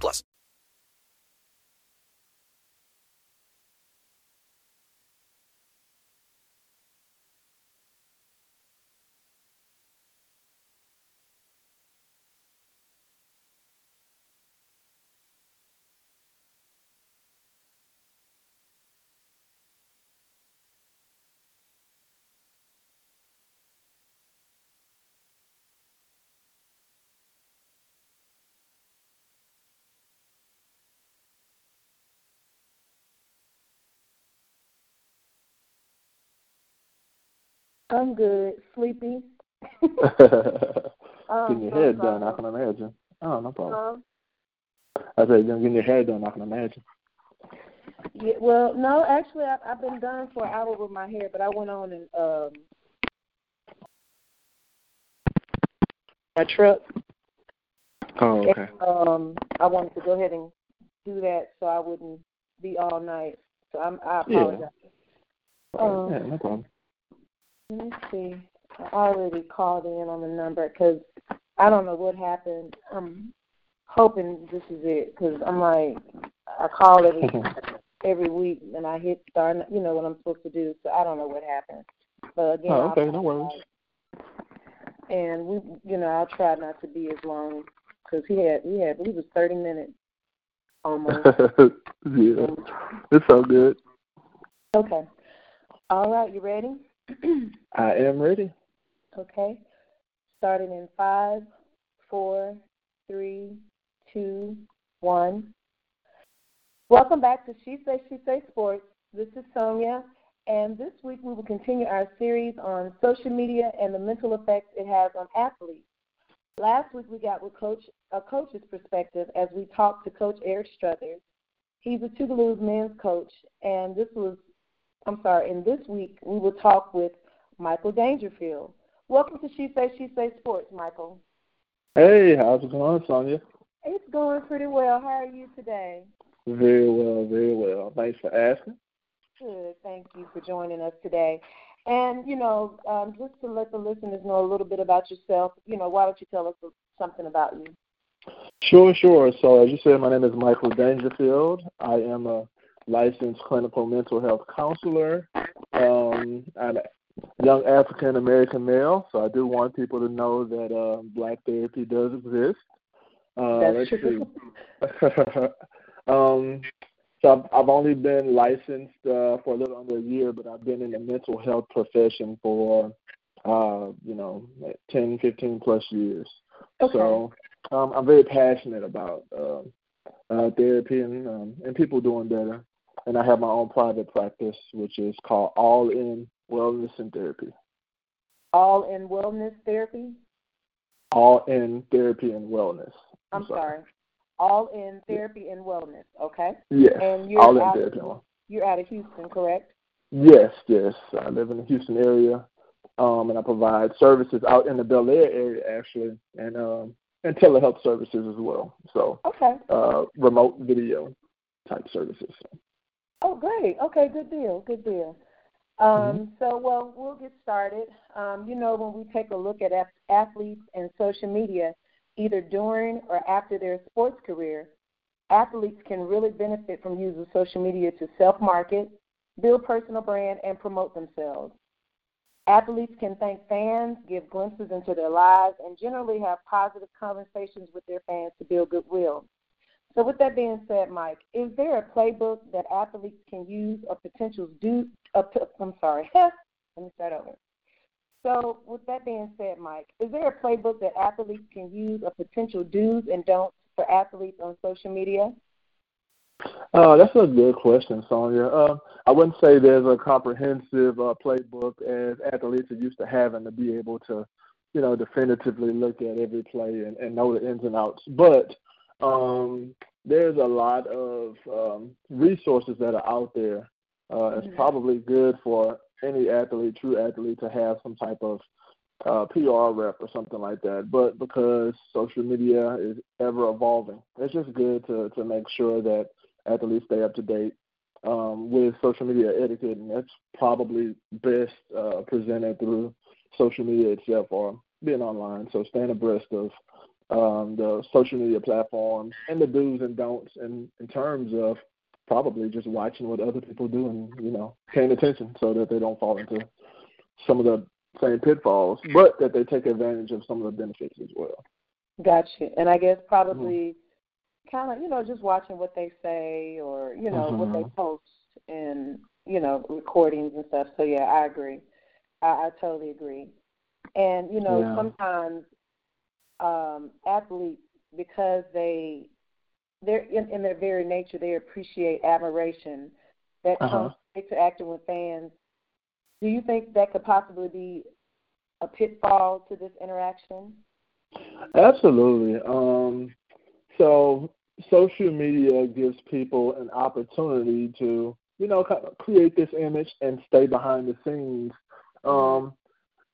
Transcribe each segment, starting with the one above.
plus. I'm good. Sleepy. Um, getting your head done, I can imagine. Oh, no problem. Um, I said, you're getting your hair done, I can imagine. yeah, well, no, actually, I, I've been done for an hour with my hair, but I went on and um, my truck. Oh, okay. Um, I wanted to go ahead and do that so I wouldn't be all night. So I'm, I Yeah. Um, yeah, no problem. Let me see. I already called in on the number 'cause I don't know what happened. I'm hoping this is it 'cause I'm like, I call every every week and I hit start, you know what I'm supposed to do. So I don't know what happened. But again, Oh, okay, no worries. and we, you know, I'll try not to be as long 'cause he had, he had, he was 30 minutes almost. yeah, it's so good. okay. All right, you ready? I am ready. Okay. Starting in five, four, three, two, one. Welcome back to She Say She Say Sports. This is Sonia, and this week we will continue our series on social media and the mental effects it has on athletes. Last week we got with coach a coach's perspective as we talked to Coach Eric Struthers. He's a Tougaloo's men's coach, and this was I'm sorry, and this week we will talk with Michael Dangerfield. Welcome to She Say She Say Sports, Michael. Hey, how's it going, Sonia? It's going pretty well. How are you today? Very well, very well. Thanks for asking. Good. Thank you for joining us today. And, you know, um, just to let the listeners know a little bit about yourself, you know, why don't you tell us something about you? Sure, sure. So, as you said, my name is Michael Dangerfield. I am a licensed clinical mental health counselor. Um, I'm a young African American male, so I do want people to know that uh, Black therapy does exist. Uh, That's true. um, so I've, I've only been licensed uh, for a little under a year, but I've been in the mental health profession for, uh, you know, 10, 15 plus years. Okay. So um, I'm very passionate about uh, uh, therapy and um, and people doing better. And I have my own private practice, which is called All In Wellness and Therapy. All in wellness therapy? All In Therapy and Wellness. I'm sorry. All in therapy and wellness, okay? Yes. And you're All In out, Therapy and Wellness. you're out of Houston, correct? Yes, yes. I live in the Houston area, um, and I provide services out in the Bellaire area actually, and um, and telehealth services as well. So Okay. uh, remote video type services. Oh, great. Okay, good deal. Good deal. Um, So, well, we'll get started. Um, you know, when we take a look at ath- athletes and social media, either during or after their sports career, athletes can really benefit from using social media to self market, build personal brand, and promote themselves. Athletes can thank fans, give glimpses into their lives, and generally have positive conversations with their fans to build goodwill. So, with that being said, Mike, is there a playbook that athletes can use or potentials do? Uh, I'm sorry. Let me start over. So, with that being said, Mike, is there a playbook that athletes can use or potential do's and don'ts for athletes on social media? Uh, that's a good question, Sonia. Uh, I wouldn't say there's a comprehensive uh, playbook as athletes are used to having to be able to, you know, definitively look at every play and, and know the ins and outs. But um, there's a lot of um, resources that are out there. Uh, it's mm-hmm. probably good for any athlete, true athlete, to have some type of uh, PR rep or something like that. But because social media is ever evolving, it's just good to to make sure that athletes stay up to date um, with social media etiquette, and that's probably best uh, presented through social media itself or being online. So staying abreast of um, the social media platforms and the do's and don'ts in, in terms of probably just watching what other people do and you know paying attention so that they don't fall into some of the same pitfalls, but that they take advantage of some of the benefits as well. Gotcha. And I guess probably mm-hmm. kind of you know just watching what they say or you know mm-hmm. what they mm-hmm. post and you know recordings and stuff. So yeah, I agree. I, I totally agree. And you know yeah. sometimes um, athletes because they they're in, in, their very nature they appreciate admiration that uh-huh. comes to acting with fans. Do you think that could possibly be a pitfall to this interaction? Absolutely. Um, so social media gives people an opportunity to, you know, create this image and stay behind the scenes. Mm-hmm. Um,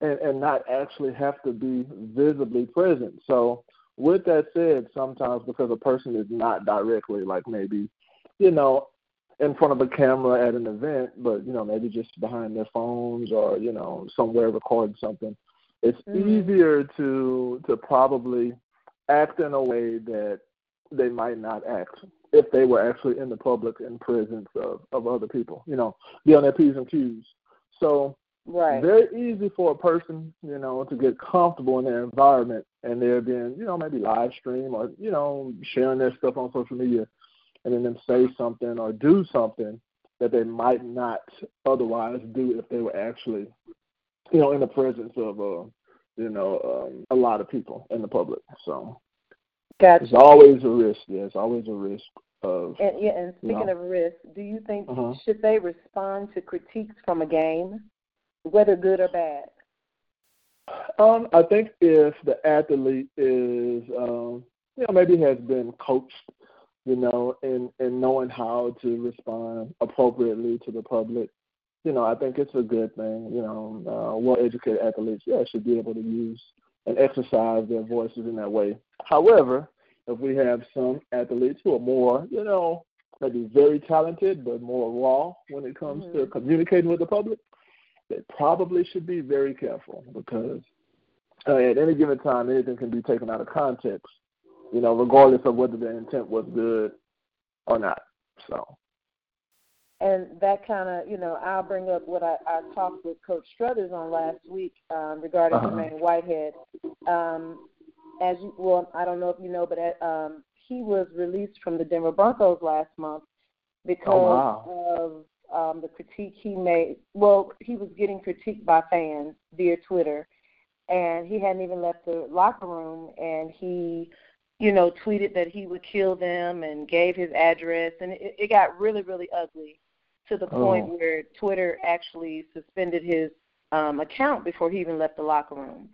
and, and not actually have to be visibly present. So with that said, sometimes because a person is not directly like maybe, you know, in front of a camera at an event, but you know, maybe just behind their phones or, you know, somewhere recording something, it's mm-hmm. easier to to probably act in a way that they might not act if they were actually in the public in presence of, of other people, you know, be on their P's and Q's. So Right. Very easy for a person, you know, to get comfortable in their environment and they're being, you know, maybe live stream or, you know, sharing their stuff on social media and then them say something or do something that they might not otherwise do if they were actually, you know, in the presence of uh, you know, um, a lot of people in the public. So gotcha. it's always a risk, yeah, it's always a risk of and yeah, and speaking you know, of risk, do you think uh-huh. should they respond to critiques from a game? Whether good or bad? Um, I think if the athlete is, um, you know, maybe has been coached, you know, in in knowing how to respond appropriately to the public, you know, I think it's a good thing. You know, uh, well-educated athletes, yeah, should be able to use and exercise their voices in that way. However, if we have some athletes who are more, you know, maybe very talented but more raw when it comes mm-hmm. to communicating with the public, they probably should be very careful because uh, at any given time, anything can be taken out of context, you know, regardless of whether the intent was good or not. So. And that kind of, you know, I'll bring up what I, I talked with Coach Struthers on last week um, regarding uh-huh. Jermaine Whitehead. Um, as you, well, I don't know if you know, but at, um, he was released from the Denver Broncos last month because oh, wow. of um, the critique he made. Well, he was getting critiqued by fans via Twitter, and he hadn't even left the locker room, and he, you know, tweeted that he would kill them and gave his address, and it, it got really, really ugly to the oh. point where Twitter actually suspended his um, account before he even left the locker room.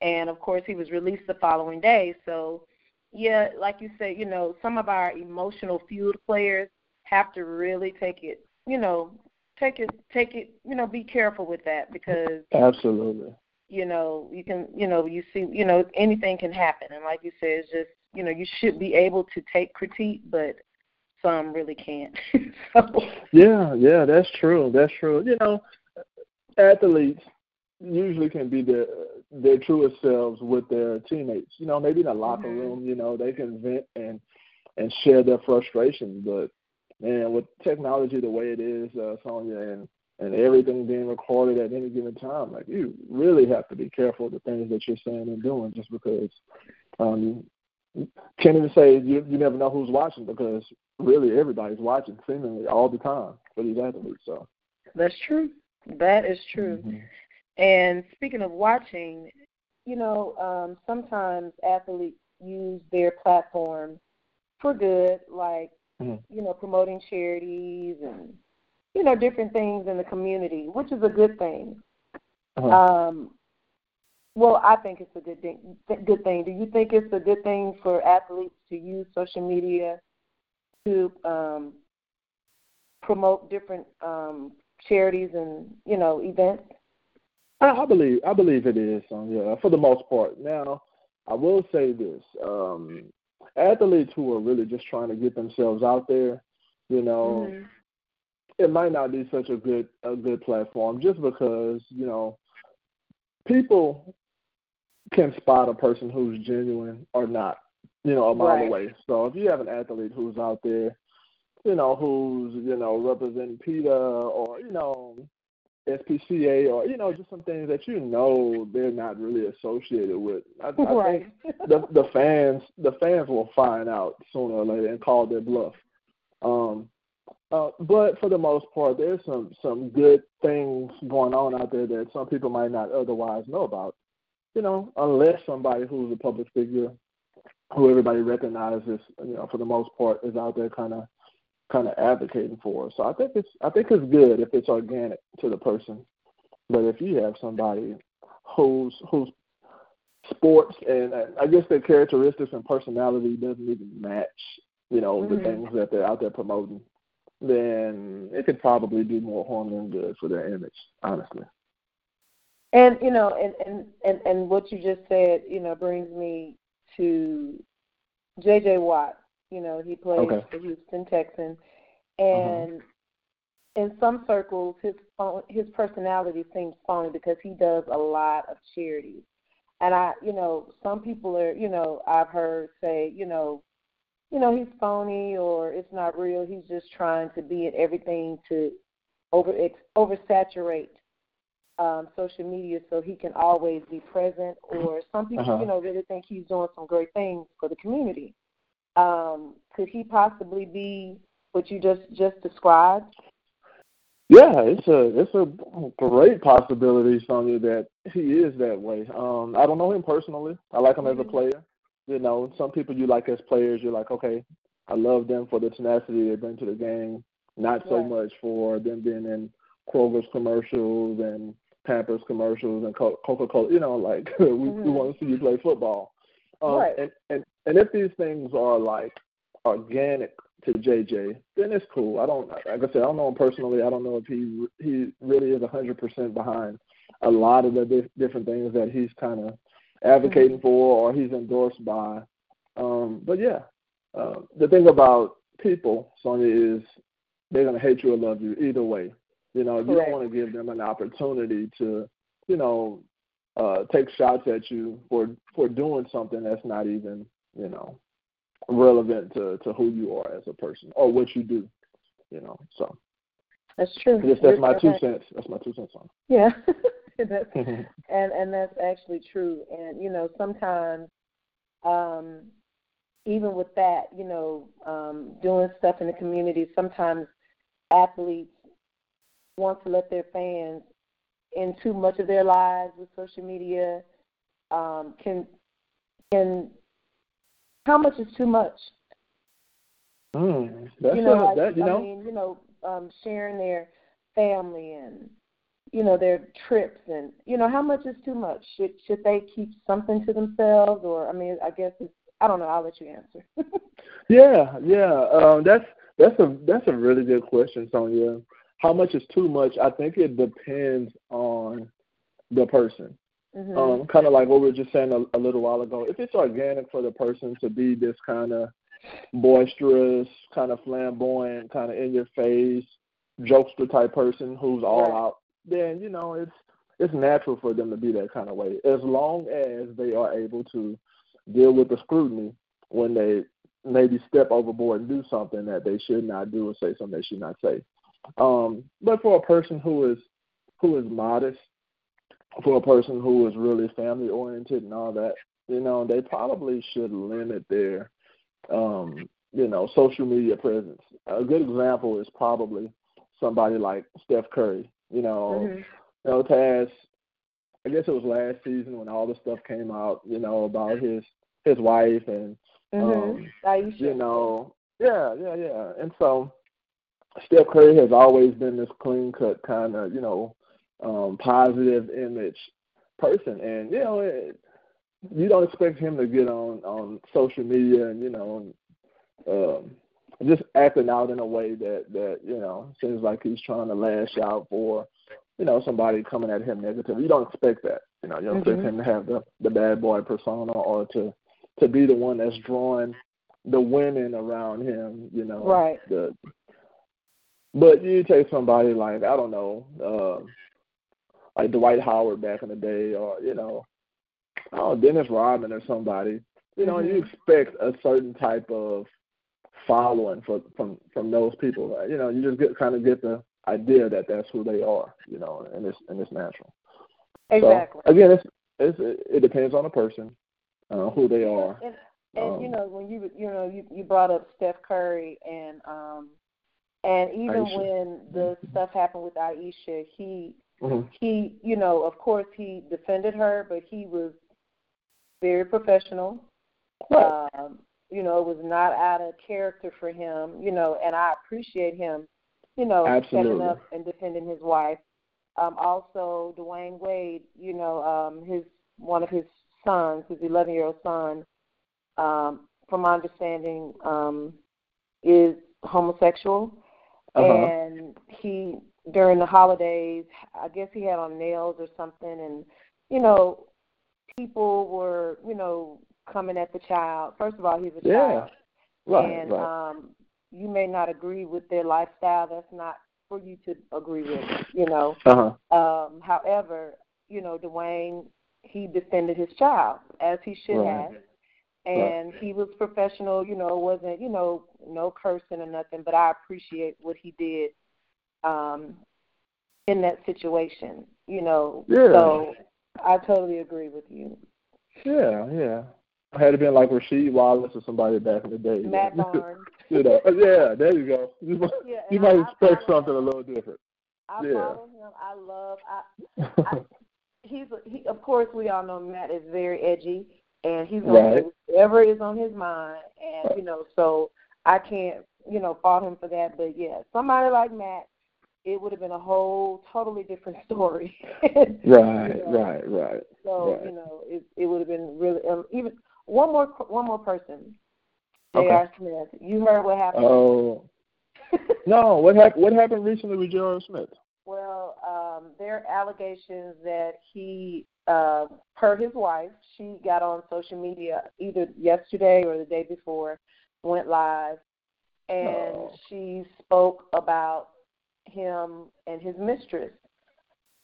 And of course, he was released the following day. So, yeah, like you said, you know, some of our emotional fueled players have to really take it you know, take it take it you know, be careful with that because Absolutely. You know, you can you know, you see you know, anything can happen and like you said, it's just you know, you should be able to take critique but some really can't. so Yeah, yeah, that's true. That's true. You know, athletes usually can be their their truest selves with their teammates. You know, maybe in a locker mm-hmm. room, you know, they can vent and and share their frustrations, but and with technology the way it is, uh, Sonia, and and everything being recorded at any given time, like you really have to be careful of the things that you're saying and doing, just because um, can't even say you you never know who's watching because really everybody's watching seemingly all the time for these athletes. So that's true. That is true. Mm-hmm. And speaking of watching, you know, um, sometimes athletes use their platform for good, like mm-hmm. you know, promoting charities and you know different things in the community, which is a good thing. Uh-huh. Um, well, I think it's a good thing. Good thing. Do you think it's a good thing for athletes to use social media to um, promote different um, charities and you know events? I, I believe I believe it is. Um, yeah, for the most part. Now, I will say this: um, athletes who are really just trying to get themselves out there, you know, Mhm. it might not be such a good a good platform just because you know people can spot a person who's genuine or not, you know, a mile Right. away. So if you have an athlete who's out there, you know, who's you know representing PETA or you know SPCA or you know just some things that you know they're not really associated with, I, I think the the fans the fans will find out sooner or later and call their bluff. Um, uh, but for the most part, there's some some good things going on out there that some people might not otherwise know about. You know, unless somebody who's a public figure, who everybody recognizes, you know, for the most part, is out there kind of kind of advocating for. So I think it's I think it's good if it's organic to the person. But if you have somebody who's who's sports and I guess their characteristics and personality doesn't even match, you know, the Mhm. things that they're out there promoting, then it could probably do more harm than good for their image, honestly. And you know, and, and and and what you just said, you know, brings me to J.J. Watt. You know, he plays Okay. for Houston Texans, and in some circles, his phone, his personality seems phony because he does a lot of charities. And I, you know, some people are, you know, I've heard say, you know, you know, he's phony or it's not real. He's just trying to be at everything to over oversaturate um, social media so he can always be present. Or some people, Uh-huh. you know, really think he's doing some great things for the community. Um, could he possibly be what you just just described? Yeah, it's a it's a great possibility, Sonya, that he is that way. Um, I don't know him personally. I like him as a Mhm. player. You know, some people you like as players, you're like, okay, I love them for the tenacity they bring to the game, not so Right. much for them being in Kroger's commercials and Pampers commercials and Coca-Cola. You know, like we, we Mhm. want to see you play football. Um, Right. and, and and if these things are like organic to JJ, then it's cool. I don't like I said, I don't know him personally. I don't know if he he really is a hundred percent behind a lot of the dif- different things that he's kind of advocating for or he's endorsed by. Um, but yeah, uh, the thing about people, Sonya, is they're gonna hate you or love you either way. You know, you don't want to give them an opportunity to, you know, uh, take shots at you for for doing something that's not even, you know, relevant to to who you are as a person or what you do. You know, so That's true. just that's my two correct. cents. That's my two cents on. Yeah, that's and and that's actually true. And you know, sometimes, um, even with that, you know, um, doing stuff in the community, sometimes athletes want to let their fans in too much of their lives with social media. Um, can can how much is too much? mm, that's you know, a, like, that you I know. mean, you know, um, sharing their family and you know their trips and you know how much is too much? Should should they keep something to themselves or I mean, I guess it's I don't know. I'll let you answer. Yeah, yeah. Um, that's that's a that's a really good question, Sonia. How much is too much? I think it depends on the person. Hmm Um, kind of like what we were just saying a, a little while ago. If it's organic for the person to be this kind of boisterous, kind of flamboyant, kind of in your face, jokester type person who's all Right. out, then you know it's it's natural for them to be that kind of way, as long as they are able to deal with the scrutiny when they maybe step overboard and do something that they should not do or say something they should not say. Um, but for a person who is who is modest, for a person who is really family oriented and all that, you know, they probably should limit their um, you know, social media presence. A good example is probably somebody like Steph Curry. You know, hmm you know, past I guess it was last season when all the stuff came out, you know, about his his wife and hmm um, you know, yeah, yeah, yeah. And so Steph Curry has always been this clean cut kind of, you know, um, positive image person, and you know, it, you don't expect him to get on on social media and you know, um, just acting out in a way that that you know seems like he's trying to lash out for you know somebody coming at him negative. You don't expect that. You know, you don't Mhm. expect him to have the the bad boy persona or to to be the one that's drawing the women around him. You know, Right. The, but you take somebody like I don't know, uh, like Dwight Howard back in the day, or you know, oh Dennis Rodman or somebody. You know, you Mhm. expect a certain type of following for, from from those people. You know, you just get kind of get the idea that that's who they are. You know, and it's and it's natural. Exactly. So again, it's, it's it depends on the person, uh, who they are. And, and you Um, know when you you know you you brought up Steph Curry and um and even Ayesha. when the stuff happened with Ayesha, he Mhm. he you know of course he defended her, but he was very professional. Right. Um, you know, it was not out of character for him. You know, and I appreciate him. You know, stepping up and defending his wife. Um, also, Dwyane Wade. You know, um, his one of his sons, his 11 year old son, um, from my understanding, um, is homosexual, Uh-huh. and he during the holidays, I guess he had on nails or something, and you know, people were you know coming at the child. First of all, he's a Yeah. child, Right. and right. um, you may not agree with their lifestyle. That's not for you to agree with, you know. uh huh. Um, however, you know, Dwyane, he defended his child as he should Right. have. And he was professional, you know, wasn't, you know, no cursing or nothing, but I appreciate what he did um in that situation, you know. Yeah. So I totally agree with you. Yeah. Yeah. Had it been like Rasheed Wallace or somebody back in the day. Matt Barnes. you know. Yeah. There you go. You might, Yeah, you might I- expect something a little different. I Yeah. follow him. I love I I, he's he of course we all know Matt is very edgy and he's gonna Right. whatever is on his mind and you know so I can't you know fault him for that but yeah somebody like Matt it would have been a whole totally different story right. You know, Right. Right. so Right. you know it it would have been really um, even one more one more person Okay. J.R. Smith you heard what happened Oh no! What happened? What happened recently with J.R. Smith? Well, um, there are allegations that he, uh, per his wife, she got on social media either yesterday or the day before, went live, and Oh. she spoke about him and his mistress,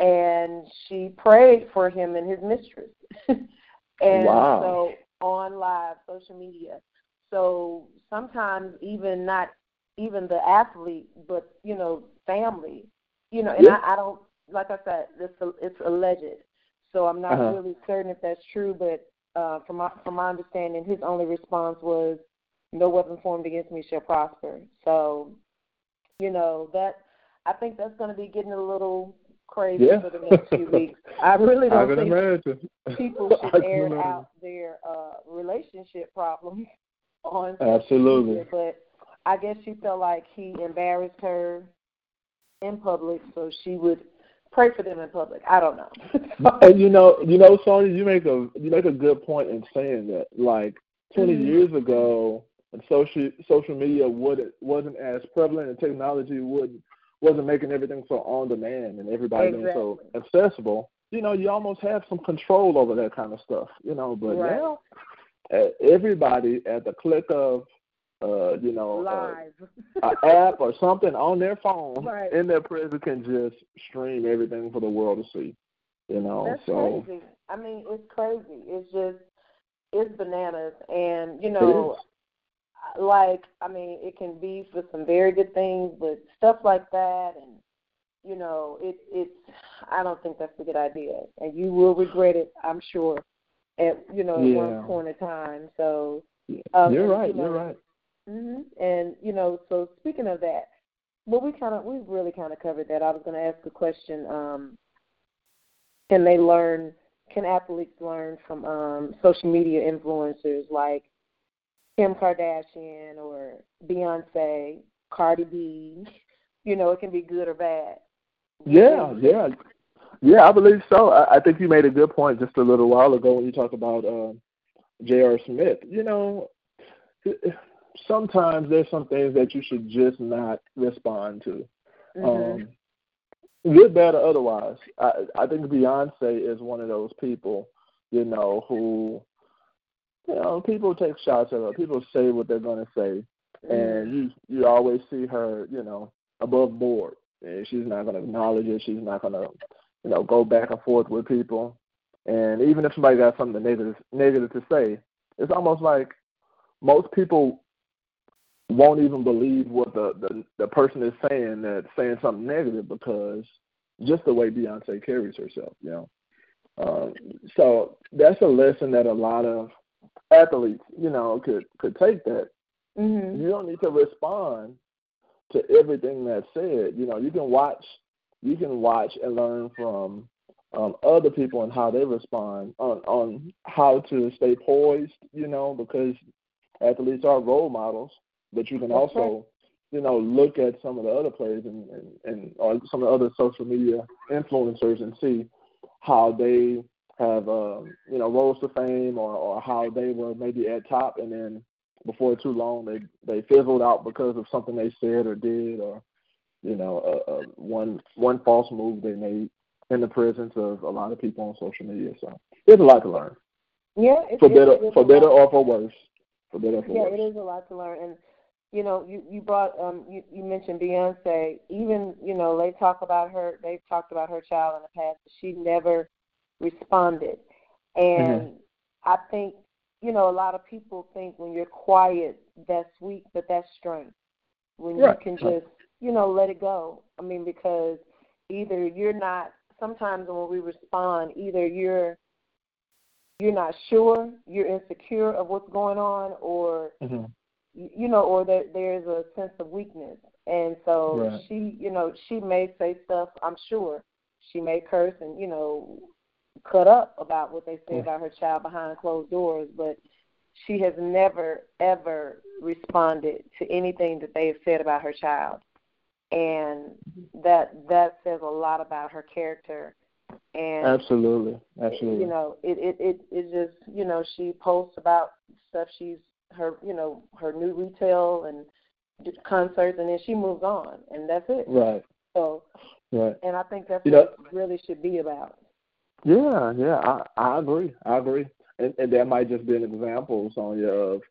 and she prayed for him and his mistress, and Wow. so on live social media. So sometimes even not even the athlete, but you know, family you know, and Yeah. I, I don't like I said, it's it's alleged, so I'm not Uh-huh. really certain if that's true. But uh, from my from my understanding, his only response was, "No weapon formed against me shall prosper." So, you know that I think that's going to be getting a little crazy Yeah. for the next few weeks. I really I don't can think imagine. people should air imagine. out their uh, relationship problems on Absolutely. media, but I guess she felt like he embarrassed her in public, so she would pray for them in public. I don't know. And you know, you know, Sonya, you make a you make a good point in saying that. Like 20 Mhm. years ago, social social media would wasn't as prevalent, and technology would wasn't making everything so on demand and everybody being so accessible. You know, you almost have some control over that kind of stuff. You know, but Right. now everybody at the click of uh, you know, uh, an app or something on their phone Right. in their presence can just stream everything for the world to see. You know, That's so crazy. I mean, it's crazy. It's just it's bananas, and you know. Like I mean, it can be for some very good things, but stuff like that, and you know, it it's. I don't think that's a good idea, and you will regret it. I'm sure. At you know, at Yeah. one point in time. So. Um, you're right. you know, You're right. hmm And you know, so speaking of that, well, we kind of we've really kind of covered that. I was going to ask a question. Um, can they learn? Can athletes learn from um, social media influencers like Kim Kardashian or Beyonce, Cardi B? You know, it can be good or bad. Yeah, yeah, yeah. I believe so. I, I think you made a good point just a little while ago when you talked about uh, J.R. Smith. You know, sometimes there's some things that you should just not respond to. Mhm. Um, good, bad, or otherwise. I I think Beyonce is one of those people, you know, who you know, people take shots at her. People say what they're gonna say, and you you always see her, you know, above board. And she's not gonna acknowledge it. She's not gonna, you know, go back and forth with people. And even if somebody got something negative negative to say, it's almost like most people won't even believe what the, the, the person is saying that's saying something negative because just the way Beyonce carries herself, you know. Um, so that's a lesson that a lot of athletes, you know, could could take that. Mhm. You don't need to respond to everything that's said. You know, you can watch you can watch and learn from um, other people and how they respond on on how to stay poised, you know, because athletes are role models but you can That's also, you know, look at some of the other players and, and, and or some of the other social media influencers and see how they have, um, you know, rose to fame or, or how they were maybe at top and then before too long they they fizzled out because of something they said or did or, you know, uh, uh, one one false move they made in the presence of a lot of people on social media. So there's a lot to learn Yeah, for better it for better or for worse. For better or for Yeah, worse. it is a lot to learn. And you know, you you brought um you you mentioned Beyonce. Even you know they talk about her. They've talked about her child in the past. She never responded, and I think you know a lot of people think when you're quiet that's weak, but that's strength. When you can just you know let it go. I mean because either you're not. Sometimes when we respond, either you're you're not sure, you're insecure of what's going on, or Mhm. you know, or that there's a sense of weakness. And so Right. she, you know, she may say stuff, I'm sure. She may curse and, you know, cut up about what they say about her child behind closed doors, but she has never, ever responded to anything that they have said about her child. And mm-hmm. that that says a lot about her character. And Absolutely, absolutely. you know, it it it it just you know she posts about stuff she's her you know her new retail and concerts, and then she moves on, and that's it. right, So, right. and I think that's You what know- it really should be about. Yeah, yeah. I I agree. I agree. And and that might just be an example, Sonia, of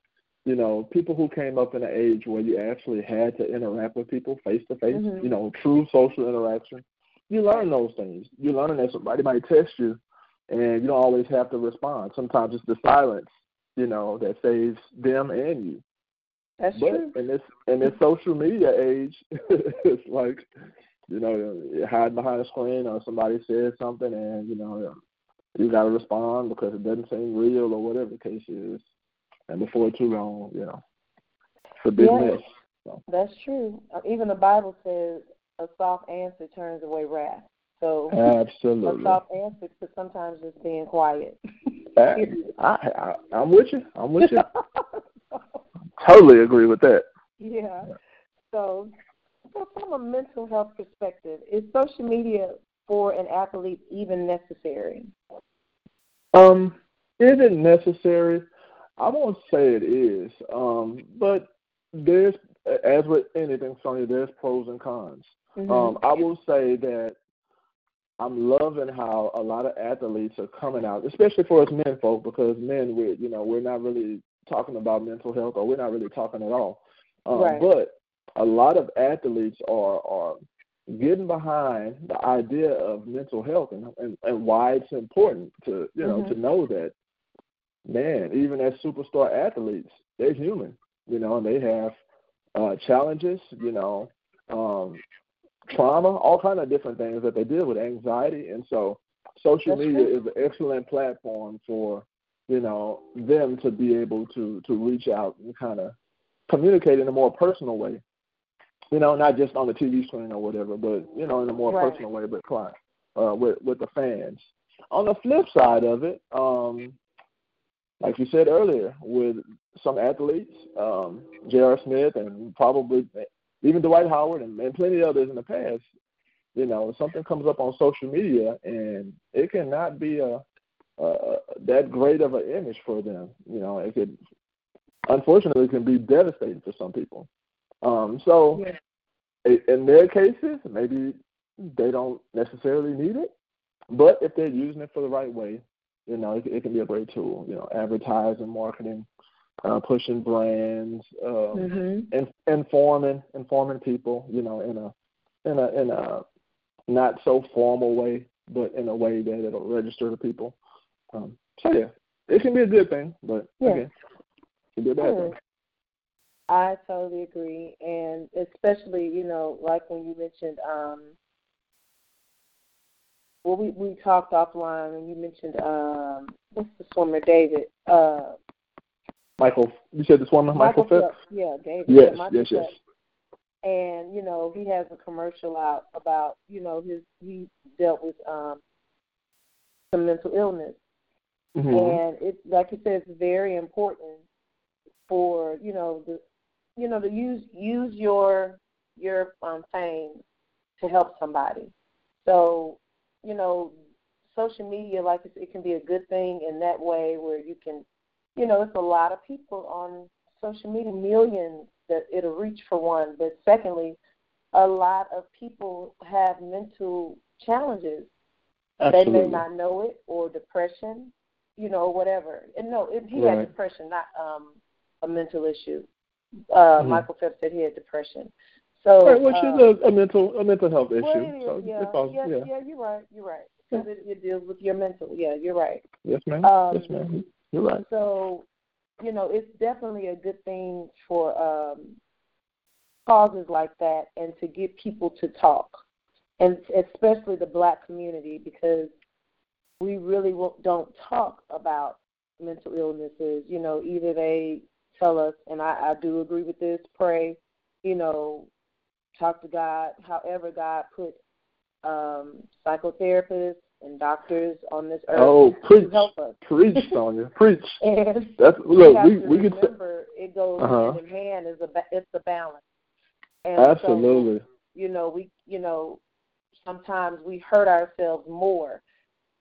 you know people who came up in an age where you actually had to interact with people face to face. Mhm. You know, true social interaction. You learn those things. You learn that somebody might text you, and you don't always have to respond. Sometimes it's the silence, you know, that saves them and you. That's but true. in this in this social media age, it's like you know you hide behind a screen or somebody says something and you know you got to respond because it doesn't seem real or whatever the case is, and before too long, you know, it's a big Yeah. mess. That's true. Uh, Even the Bible says a soft answer turns away wrath. So absolutely, a soft answer could sometimes just being quiet. I, I, I I'm with you. I'm with you. totally agree with that. Yeah. So, so from a mental health perspective, is social media for an athlete even necessary? Um, is it necessary? I won't say it is. Um, but there's, as with anything, Sonya, there's pros and cons. Mm-hmm. Um, I will say that I'm loving how a lot of athletes are coming out, especially for us men folk, because men, we you know, we're not really talking about mental health, or we're not really talking at all. Um, Right. But a lot of athletes are are getting behind the idea of mental health and and, and why it's important to you know Mhm. to know that man, even as superstar athletes, they're human, you know, and they have uh, challenges, you know, um, trauma, all kind of different things that they deal with, anxiety, and so social That's media true. is an excellent platform for you know them to be able to to reach out and kind of communicate in a more personal way. You know, not just on the TV screen or whatever, but you know, in a more Right. personal way, but client, uh, with with the fans. On the flip side of it, um, like you said earlier, with some athletes, um, J.R. Smith and probably even Dwight Howard and, and plenty others in the past, you know, something comes up on social media and it cannot be a, a that great of an image for them. You know, it could unfortunately can be devastating for some people. Um, so yeah. in their cases, maybe they don't necessarily need it, but if they're using it for the right way, you know, it, it can be a great tool. You know, advertising, marketing, uh, pushing brands, um, mm-hmm. in, informing, informing people. You know, in a in a in a not so formal way, but in a way that it'll register to people. Um, so yeah, it can be a good thing, but yeah. again, it can be a bad thing. I totally agree, and especially you know, like when you mentioned, um, well, we we talked offline, and you mentioned um, what's the swimmer, David. Uh, Michael, you said the swimmer, Michael, Michael Phelps. Yeah, David. Yes, yeah, yes, yes. And you know, he has a commercial out about you know his he dealt with um, some mental illness, mm-hmm. and it's like you said, it's very important for you know the you know to use use your your um, fame to help somebody. So you know, social media, like it can be a good thing in that way where you can, you know, it's a lot of people on social media, millions that it'll reach for one. But secondly, a lot of people have mental challenges. Absolutely. They may not know it or depression, you know, whatever. And no, it, he right. had depression, not um a mental issue. Uh, mm-hmm. Michael Phelps said he had depression. So, right, which uh, is a, a mental a mental health issue. Well, is, so yeah, yeah, yeah, yeah, you're right. You're right. Because it, it deals with your mental. Yeah, you're right. Yes, ma'am. Um, yes, ma'am. You're right. So, you know, it's definitely a good thing for um, causes like that, and to get people to talk, and especially the black community, because we really don't talk about mental illnesses. You know, either they tell us, and I, I do agree with this, pray, you know, talk to God, however God put um, psychotherapists and doctors on this earth oh, preach, to help us. Preach, Sonia, preach. and That's look, we we, we can remember say, it goes uh-huh. hand in hand. Is a it's a balance. And Absolutely. So, you know, we you know sometimes we hurt ourselves more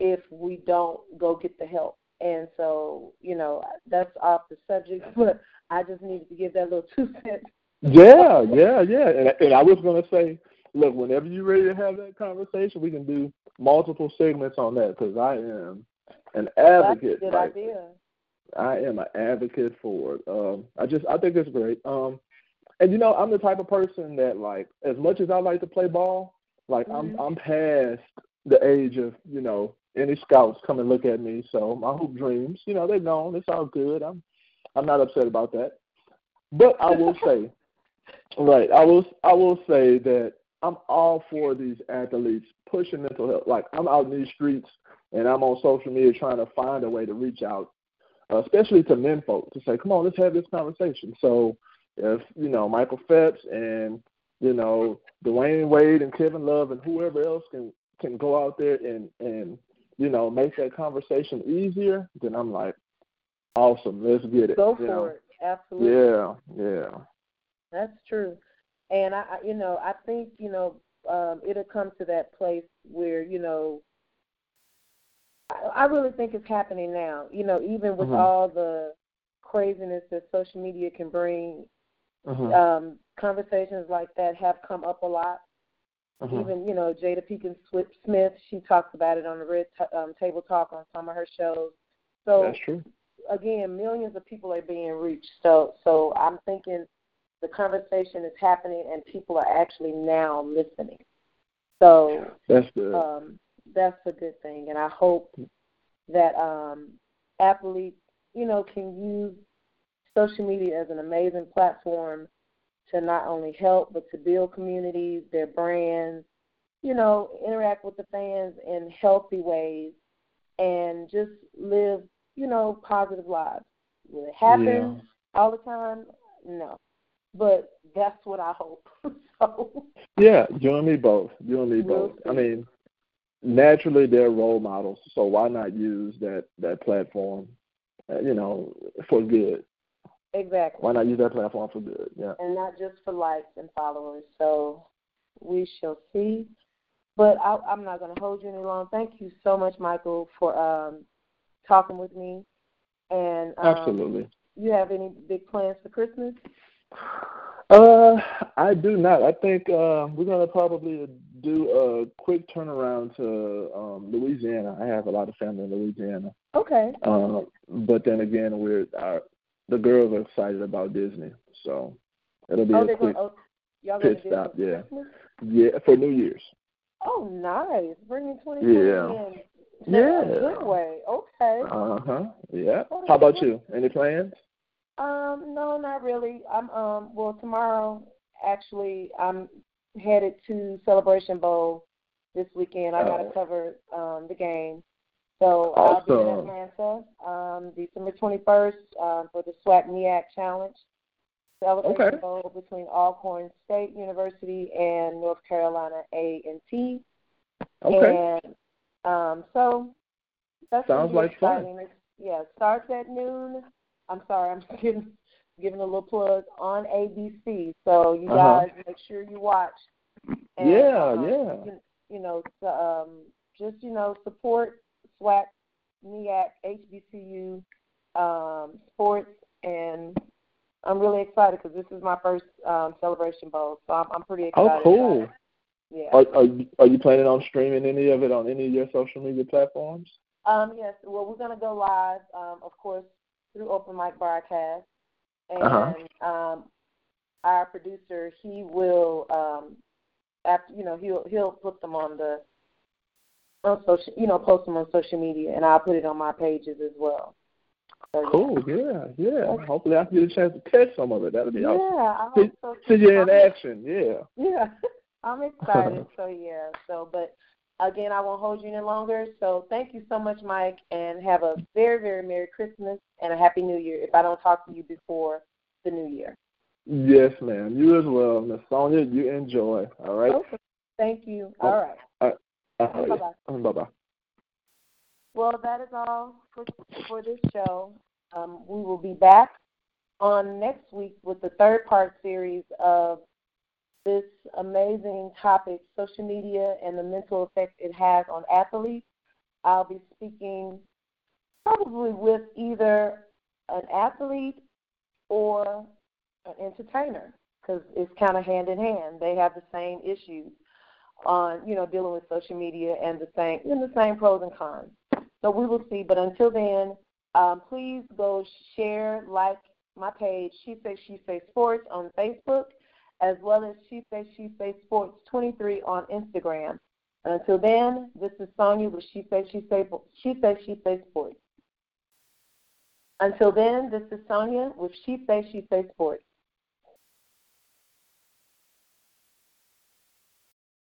if we don't go get the help. And so, you know, that's off the subject, but I just needed to give that little two cents yeah, yeah, yeah. And, and I was going to say, look, whenever you're ready to have that conversation, we can do multiple segments on that because I am an advocate. That's a good idea. I am an advocate for it. Um, I just I think it's great. Um, and you know, I'm the type of person that like, as much as I like to play ball, like mm-hmm. I'm I'm past the age of you know any scouts come and look at me. So my hoop dreams, you know, they're gone. It's all good. I'm I'm not upset about that. But I will say, Right. I will I will say that I'm all for these athletes pushing mental health. Like I'm out in these streets and I'm on social media trying to find a way to reach out, uh, especially to men folk, to say, come on, let's have this conversation. So if you know Michael Phelps and you know Dwyane Wade and Kevin Love and whoever else can can go out there and and you know make that conversation easier, then I'm like, awesome, let's get it. Go for know? it, absolutely. Yeah, yeah. That's true. And I, you know, I think you know um, it'll come to that place where you know. I, I really think it's happening now. You know, even with mm-hmm. all the craziness that social media can bring, mm-hmm. um, conversations like that have come up a lot. Mm-hmm. Even you know Jada Pinkett Smith, she talks about it on the Red t- um, Table Talk on some of her shows. So that's true. Again, millions of people are being reached. So so I'm thinking the conversation is happening and people are actually now listening. So that's good. Um, that's a good thing, and I hope that um, athletes, you know, can use social media as an amazing platform to not only help but to build communities, their brands, you know, interact with the fans in healthy ways, and just live, you know, positive lives. Will it happen yeah. all the time? No but that's what I hope. so yeah, you and me both. You and me both. I mean, naturally they're role models, so why not use that that platform, uh, you know, for good? Exactly. Why not use that platform for good? Yeah. And not just for likes and followers. So we shall see. But I, I'm not going to hold you any long. Thank you so much, Michael, for um, talking with me. And um, absolutely, you have any big plans for Christmas? Uh, I do not. I think uh, we're gonna probably do a quick turnaround to um, Louisiana. I have a lot of family in Louisiana. Okay. Um, but then again, we're our the girls are excited about Disney, so it'll be oh, a quick going, oh, pit to stop. Yeah, Christmas? yeah, for New Year's. Oh, nice. Bringing 2020 Yeah. in. Yeah. In a good way. Okay. Uh huh. Yeah. How about you? Any plans? Um, no, not really. I'm um well tomorrow actually I'm headed to Celebration Bowl this weekend. I gotta Oh. cover um the game. So I'll be in Atlanta um December twenty first um for the SWAC MEAC challenge. Celebration Okay. Bowl between Alcorn State University and North Carolina A and T. Okay. And um, so that's Sounds like fun. exciting. It's, yeah, it starts at noon. I'm sorry, I'm giving giving a little plug on ABC. So you Uh-huh. guys make sure you watch. And, Yeah, um, yeah. You, you know, so, um, just you know, support SWAC, MEAC, HBCU, um, sports, and I'm really excited because this is my first um, celebration bowl, so I'm, I'm pretty excited. Oh, cool. Yeah. Are, are you are you planning on streaming any of it on any of your social media platforms? Um, yes. Well, we're gonna go live, um, of course, through Open Mic Broadcast, and Uh-huh. um, our producer he will, um, after you know, he'll he'll put them on the on social, you know, post them on social media, and I'll put it on my pages as well. So, yeah. Cool. Yeah, yeah. Hopefully, I can get a chance to catch some of it. That'll be Yeah, awesome. Hope so. see you in action. Yeah. Yeah, I'm excited. so yeah, so but again, I won't hold you any longer. So thank you so much, Mike, and have a very very merry Christmas and a happy New Year. If I don't talk to you before the New Year, Yes, ma'am. You as well, Miss Sonia. You enjoy. All right. okay. Thank you. Oh. All right. All right. Bye-bye. Bye bye. Well, that is all for for this show. Um, we will be back on next week with the third part series of this amazing topic, social media and the mental effect it has on athletes. I'll be speaking probably with either an athlete or an entertainer because it's kind of hand in hand. They have the same issues on, you know, dealing with social media and the same, and the same pros and cons. So we will see. But until then, um, please go share, like my page, She Say She Say Sports on Facebook, as well as She Say She Say Sports 23 on Instagram. And until then, this is Sonya with She Say She Say She Say She Say Sports. Until then, this is Sonia with She Say She Say Sports.